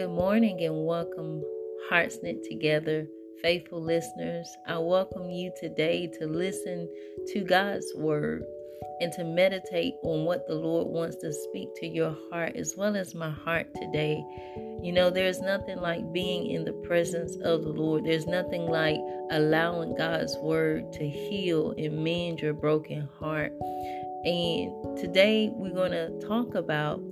Good morning and welcome, Hearts Knit Together, faithful listeners. I welcome you today to listen to God's Word and to meditate on what the Lord wants to speak to your heart as well as my heart today. You know, there's nothing like being in the presence of the Lord, there's nothing like allowing God's Word to heal and mend your broken heart. And today we're going to talk about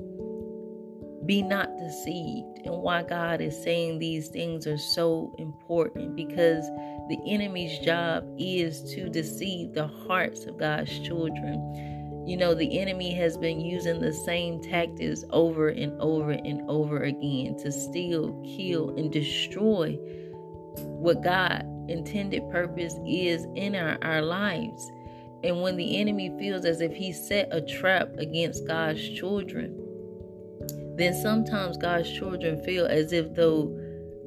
be not deceived and why God is saying these things are so important because the enemy's job is to deceive the hearts of God's children. You know, the enemy has been using the same tactics over and over and over again to steal, kill, and destroy what God intended purpose is in our, our lives. And when the enemy feels as if he set a trap against God's children, then sometimes God's children feel as if though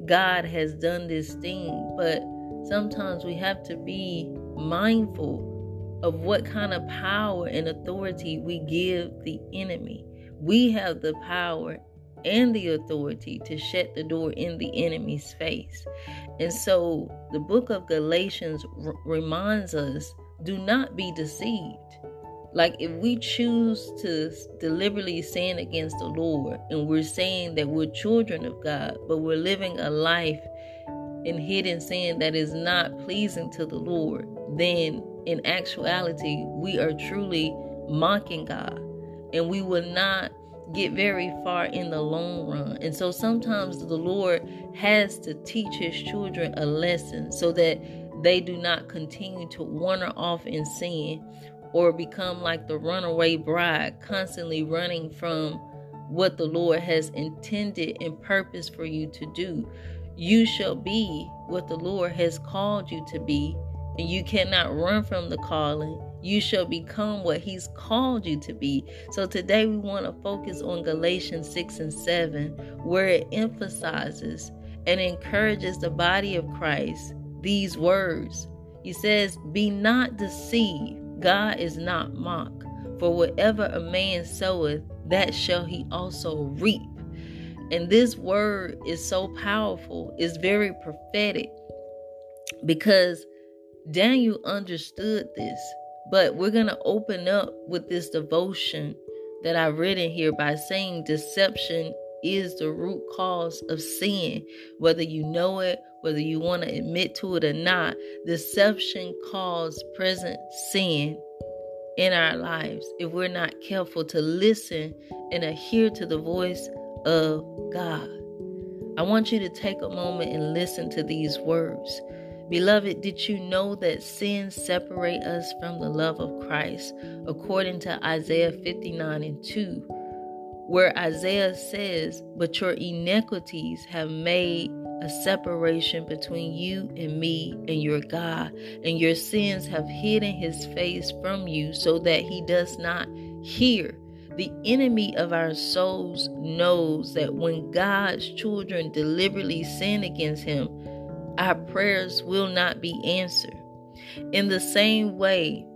God has done this thing, but sometimes we have to be mindful of what kind of power and authority we give the enemy. We have the power and the authority to shut the door in the enemy's face. And so the book of Galatians r- reminds us do not be deceived. Like if we choose to deliberately sin against the Lord and we're saying that we're children of God, but we're living a life in hidden sin that is not pleasing to the Lord, then in actuality, we are truly mocking God and we will not get very far in the long run. And so sometimes the Lord has to teach his children a lesson so that they do not continue to wander off in sin or become like the runaway bride, constantly running from what the Lord has intended and purpose for you to do. You shall be what the Lord has called you to be, and you cannot run from the calling. You shall become what He's called you to be. So today we want to focus on Galatians 6 and 7, where it emphasizes and encourages the body of Christ these words. He says, Be not deceived. God is not mocked. For whatever a man soweth, that shall he also reap. And this word is so powerful, it's very prophetic because Daniel understood this. But we're going to open up with this devotion that I read in here by saying deception is the root cause of sin. Whether you know it, whether you want to admit to it or not, deception causes present sin in our lives if we're not careful to listen and adhere to the voice of God. I want you to take a moment and listen to these words. Beloved, did you know that sin separate us from the love of Christ according to Isaiah 59 and 2? where Isaiah says, But your iniquities have made a separation between you and me and your God, and your sins have hidden his face from you so that he does not hear. The enemy of our souls knows that when God's children deliberately sin against him, our prayers will not be answered. In the same way,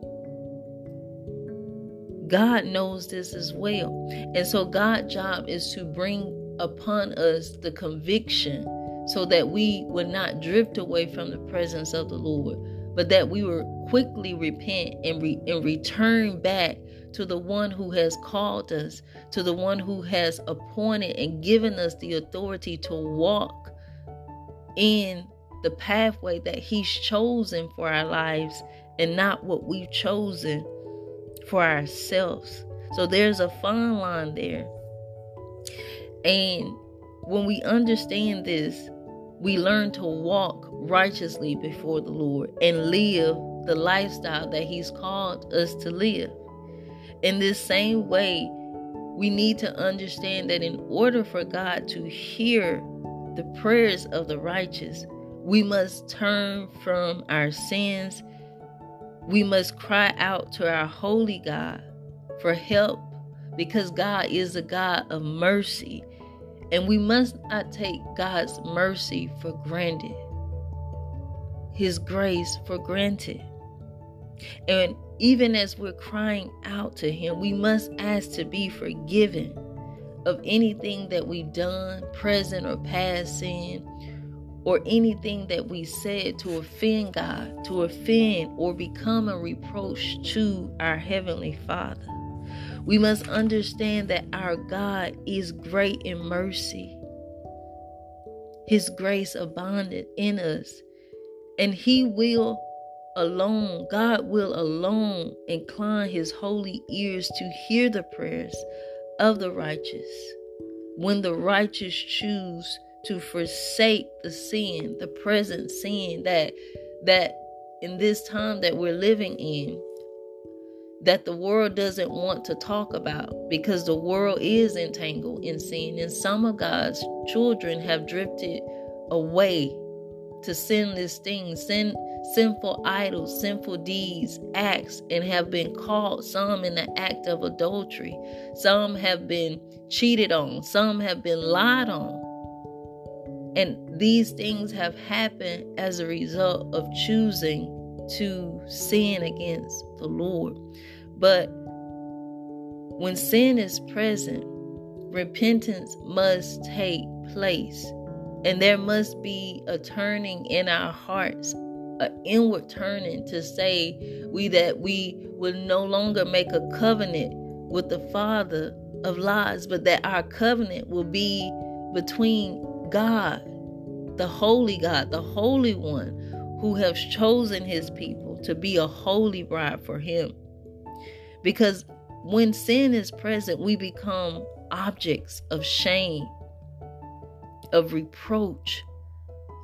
God knows this as well. And so God's job is to bring upon us the conviction so that we would not drift away from the presence of the Lord, but that we would quickly repent and, re- and return back to the one who has called us, to the one who has appointed and given us the authority to walk in the pathway that He's chosen for our lives and not what we've chosen for ourselves. So there's a fine line there. And when we understand this, we learn to walk righteously before the Lord and live the lifestyle that He's called us to live. In this same way, we need to understand that in order for God to hear the prayers of the righteous, we must turn from our sins we must cry out to our holy God for help because God is a God of mercy. And we must not take God's mercy for granted, His grace for granted. And even as we're crying out to Him, we must ask to be forgiven of anything that we've done, present or past sin, or anything that we said to offend God, to offend or become a reproach to our Heavenly Father. We must understand that our God is great in mercy. His grace abounded in us, and He will alone, God will alone incline His holy ears to hear the prayers of the righteous. When the righteous choose to forsake the sin, the present sin that that in this time that we're living in that the world doesn't want to talk about because the world is entangled in sin and some of God's children have drifted away to sinless things, sin, sinful idols, sinful deeds, acts, and have been caught. Some in the act of adultery, some have been cheated on, some have been lied on. And these things have happened as a result of choosing to sin against the Lord. But when sin is present, repentance must take place. And there must be a turning in our hearts, an inward turning to say we that we will no longer make a covenant with the Father of lies, but that our covenant will be between God, the holy God, the holy one who has chosen his people to be a holy bride for him. Because when sin is present, we become objects of shame, of reproach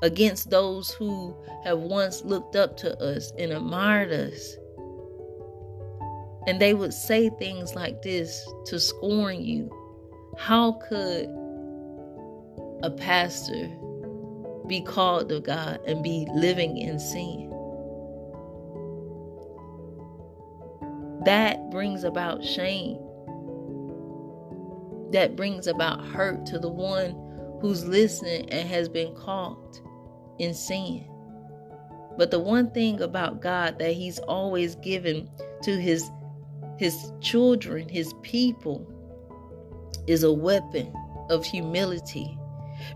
against those who have once looked up to us and admired us. And they would say things like this to scorn you. How could a pastor be called of God and be living in sin? That brings about shame. That brings about hurt to the one who's listening and has been caught in sin. But the one thing about God that he's always given to his his children, his people is a weapon of humility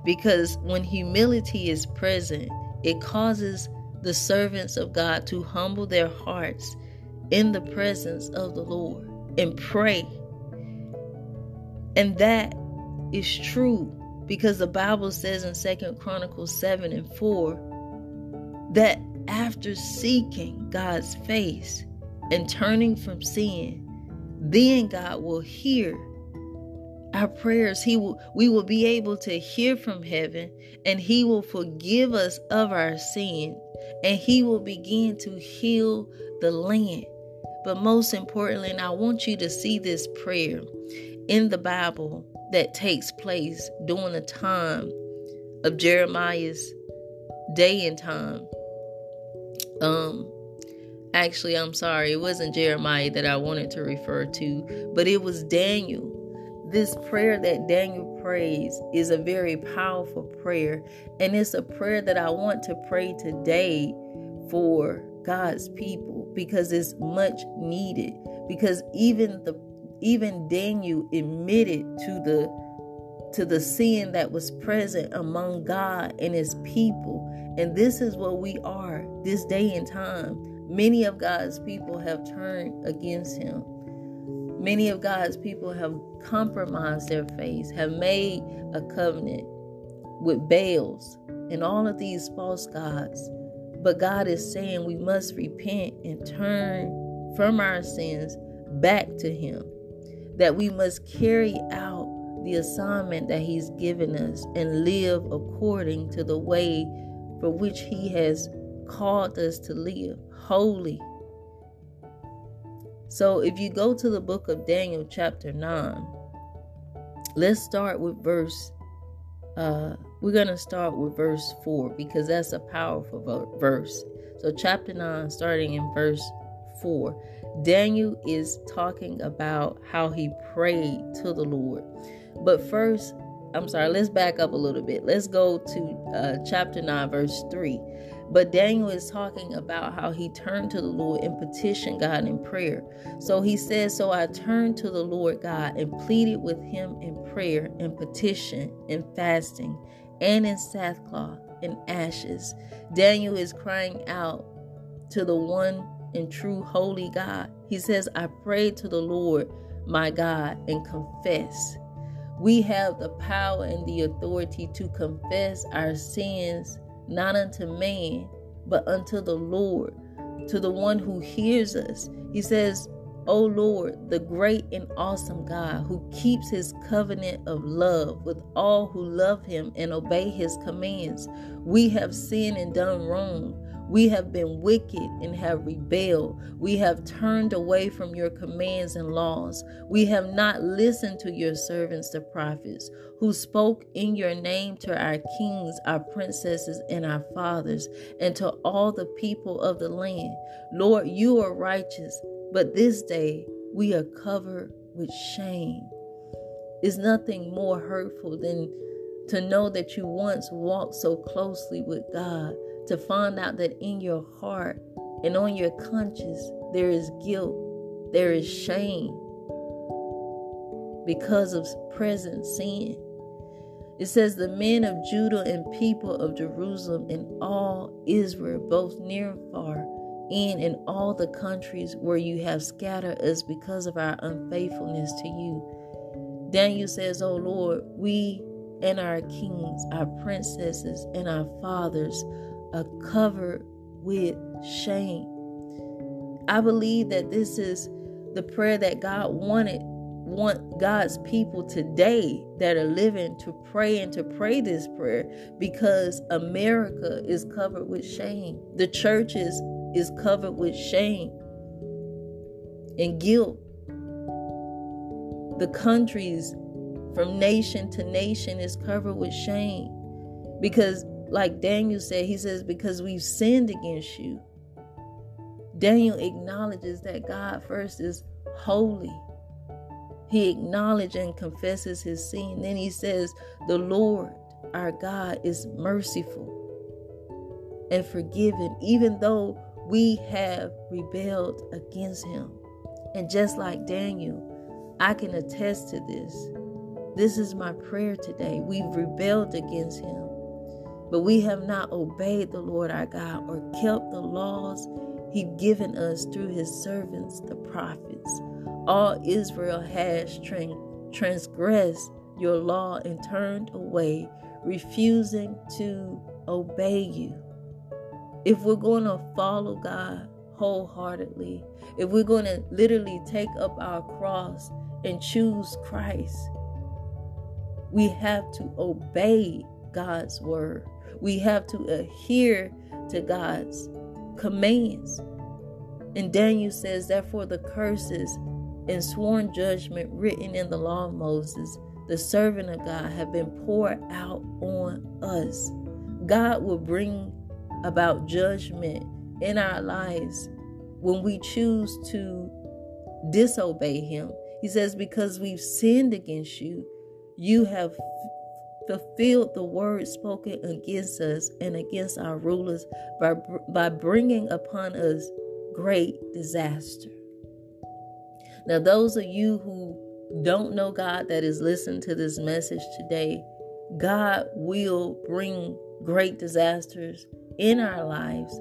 because when humility is present, it causes the servants of God to humble their hearts in the presence of the Lord and pray. And that is true because the Bible says in Second Chronicles 7 and 4 that after seeking God's face and turning from sin, then God will hear our prayers he will we will be able to hear from heaven and he will forgive us of our sin and he will begin to heal the land. But most importantly and i want you to see this prayer in the bible that takes place during the time of jeremiah's day and time. Um actually i'm sorry it wasn't jeremiah that i wanted to refer to but it was daniel this prayer that Daniel prays is a very powerful prayer, and it's a prayer that I want to pray today for God's people because it's much needed. Because even the even Daniel admitted to the to the sin that was present among God and his people. And this is what we are this day and time. Many of God's people have turned against him. Many of God's people have compromised their faith, have made a covenant with Baals and all of these false gods. But God is saying we must repent and turn from our sins back to Him. That we must carry out the assignment that He's given us and live according to the way for which He has called us to live holy so if you go to the book of Daniel, chapter 9, let's start with verse. Uh, we're going to start with verse 4 because that's a powerful verse. So, chapter 9, starting in verse 4, Daniel is talking about how he prayed to the Lord. But first, I'm sorry, let's back up a little bit. Let's go to uh, chapter 9, verse 3. But Daniel is talking about how he turned to the Lord and petitioned God in prayer. So he says, So I turned to the Lord God and pleaded with him in prayer and petition and fasting and in sackcloth and ashes. Daniel is crying out to the one and true holy God. He says, I prayed to the Lord my God and confess. We have the power and the authority to confess our sins not unto man, but unto the Lord, to the one who hears us. He says, O Lord, the great and awesome God who keeps his covenant of love with all who love him and obey his commands. We have sinned and done wrong. We have been wicked and have rebelled. We have turned away from your commands and laws. We have not listened to your servants, the prophets, who spoke in your name to our kings, our princesses, and our fathers, and to all the people of the land. Lord, you are righteous, but this day we are covered with shame. Is nothing more hurtful than to know that you once walked so closely with God to find out that in your heart and on your conscience there is guilt, there is shame because of present sin. It says, The men of Judah and people of Jerusalem and all Israel, both near and far, and in and all the countries where you have scattered us because of our unfaithfulness to you. Daniel says, O Lord, we and our kings, our princesses, and our fathers are covered with shame. I believe that this is the prayer that God wanted want God's people today that are living to pray and to pray this prayer because America is covered with shame. The churches is covered with shame and guilt. The countries from nation to nation is covered with shame because like Daniel said, he says, because we've sinned against you. Daniel acknowledges that God first is holy. He acknowledges and confesses his sin. Then he says, The Lord our God is merciful and forgiving, even though we have rebelled against him. And just like Daniel, I can attest to this. This is my prayer today. We've rebelled against him. But we have not obeyed the Lord our God or kept the laws He'd given us through His servants, the prophets. All Israel has transgressed your law and turned away, refusing to obey you. If we're going to follow God wholeheartedly, if we're going to literally take up our cross and choose Christ, we have to obey God's word. We have to adhere to God's commands. And Daniel says, Therefore, the curses and sworn judgment written in the law of Moses, the servant of God, have been poured out on us. God will bring about judgment in our lives when we choose to disobey Him. He says, Because we've sinned against you, you have fulfilled the word spoken against us and against our rulers by, by bringing upon us great disaster. Now, those of you who don't know God that is listening to this message today, God will bring great disasters in our lives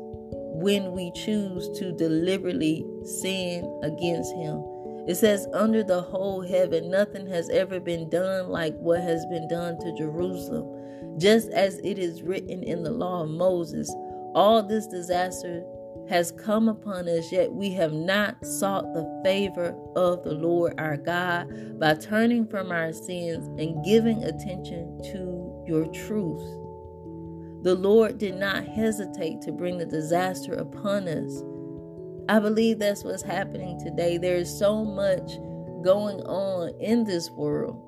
when we choose to deliberately sin against Him. It says, Under the whole heaven, nothing has ever been done like what has been done to Jerusalem. Just as it is written in the law of Moses, all this disaster has come upon us, yet we have not sought the favor of the Lord our God by turning from our sins and giving attention to your truth. The Lord did not hesitate to bring the disaster upon us I believe that's what's happening today. There is so much going on in this world,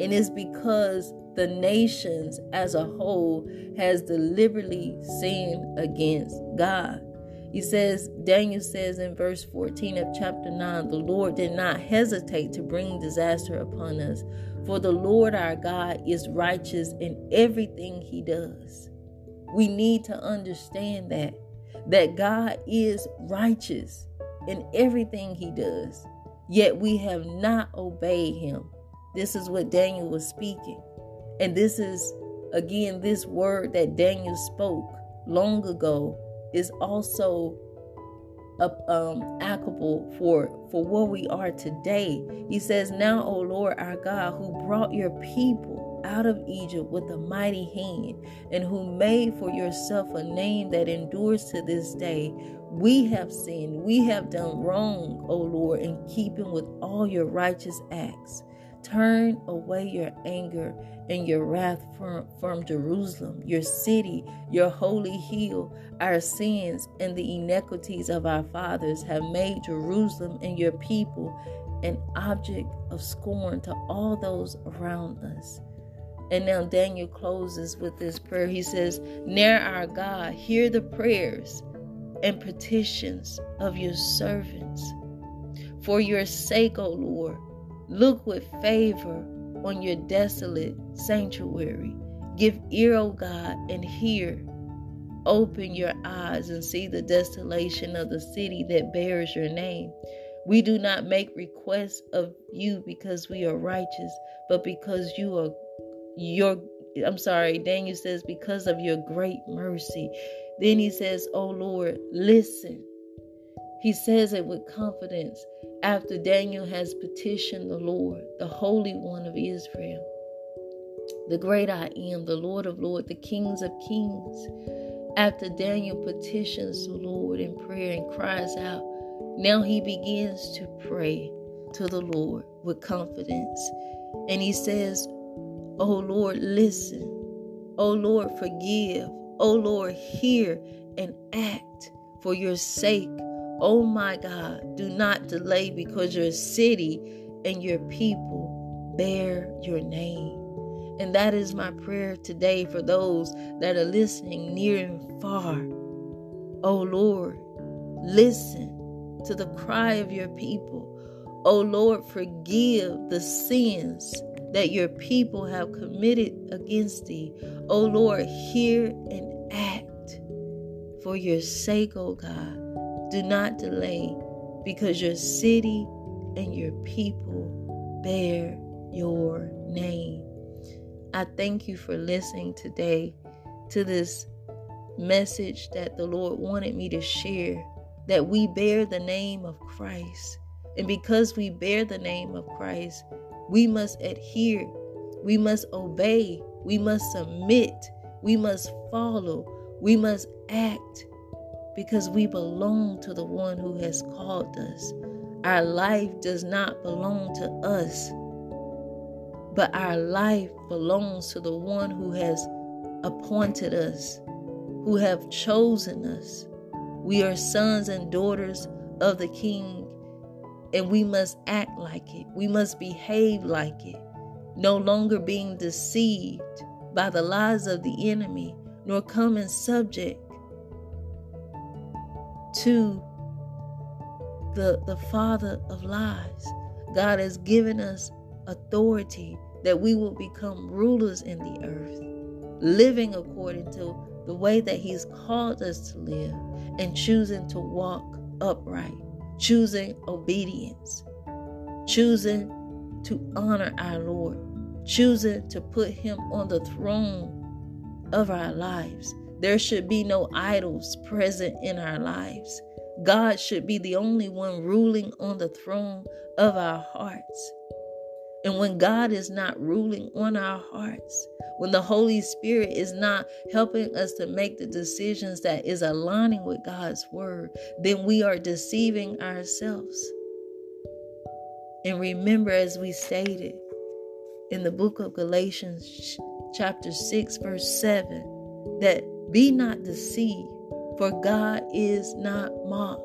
and it's because the nations as a whole has deliberately sinned against God. He says, Daniel says in verse 14 of chapter 9, the Lord did not hesitate to bring disaster upon us, for the Lord our God is righteous in everything he does. We need to understand that that God is righteous in everything he does. Yet we have not obeyed him. This is what Daniel was speaking. And this is again this word that Daniel spoke long ago is also um, applicable for for where we are today. He says, "Now, O Lord our God, who brought your people out of Egypt with a mighty hand, and who made for yourself a name that endures to this day, we have sinned, we have done wrong, O Lord, in keeping with all your righteous acts." Turn away your anger and your wrath from, from Jerusalem, your city, your holy hill. Our sins and the iniquities of our fathers have made Jerusalem and your people an object of scorn to all those around us. And now Daniel closes with this prayer. He says, Near our God, hear the prayers and petitions of your servants. For your sake, O Lord, look with favor on your desolate sanctuary. Give ear, O God, and hear. Open your eyes and see the desolation of the city that bears your name. We do not make requests of you because we are righteous, but because you are your I'm sorry, Daniel says, because of your great mercy. Then he says, Oh Lord, listen. He says it with confidence after Daniel has petitioned the Lord, the Holy One of Israel, the great I am, the Lord of Lords, the kings of kings. After Daniel petitions the Lord in prayer and cries out, now he begins to pray to the Lord with confidence. And he says, Oh Lord, listen. Oh Lord, forgive. Oh Lord, hear and act for your sake Oh my God, do not delay because your city and your people bear your name. And that is my prayer today for those that are listening near and far. Oh Lord, listen to the cry of your people. Oh Lord, forgive the sins that your people have committed against thee. O Lord, hear and act for your sake, O God. Do not delay because your city and your people bear your name. I thank you for listening today to this message that the Lord wanted me to share that we bear the name of Christ. And because we bear the name of Christ, we must adhere, we must obey, we must submit, we must follow, we must act because we belong to the one who has called us. Our life does not belong to us, but our life belongs to the one who has appointed us, who have chosen us. We are sons and daughters of the King, and we must act like it. We must behave like it, no longer being deceived by the lies of the enemy, nor coming subject to the, the father of lies. God has given us authority that we will become rulers in the earth, living according to the way that He's called us to live and choosing to walk upright, choosing obedience, choosing to honor our Lord, choosing to put Him on the throne of our lives there should be no idols present in our lives. God should be the only one ruling on the throne of our hearts. And when God is not ruling on our hearts, when the Holy Spirit is not helping us to make the decisions that is aligning with God's word, then we are deceiving ourselves. And remember, as we stated in the book of Galatians, chapter 6, verse 7, that be not deceived, for God is not mocked.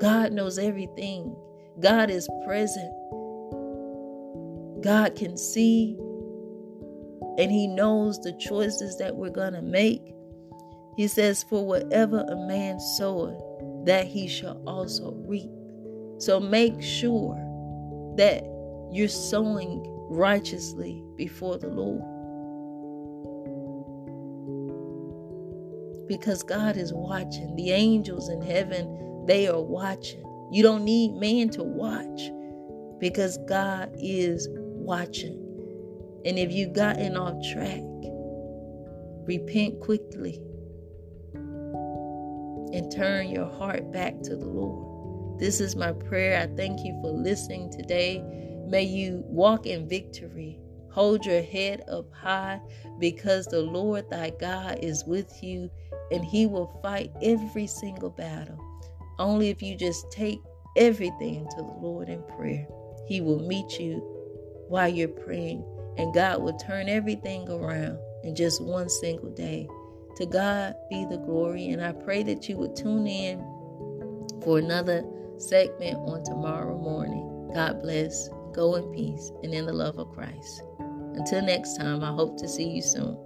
God knows everything. God is present. God can see and He knows the choices that we're going to make. He says, For whatever a man soweth, that he shall also reap. So make sure that you're sowing righteously before the Lord. because God is watching. The angels in heaven, they are watching. You don't need man to watch because God is watching. And if you've gotten off track, repent quickly and turn your heart back to the Lord. This is my prayer. I thank you for listening today. May you walk in victory. Hold your head up high because the Lord thy God is with you and he will fight every single battle. Only if you just take everything to the Lord in prayer, he will meet you while you're praying and God will turn everything around in just one single day. To God be the glory. And I pray that you would tune in for another segment on tomorrow morning. God bless. Go in peace and in the love of Christ. Until next time, I hope to see you soon.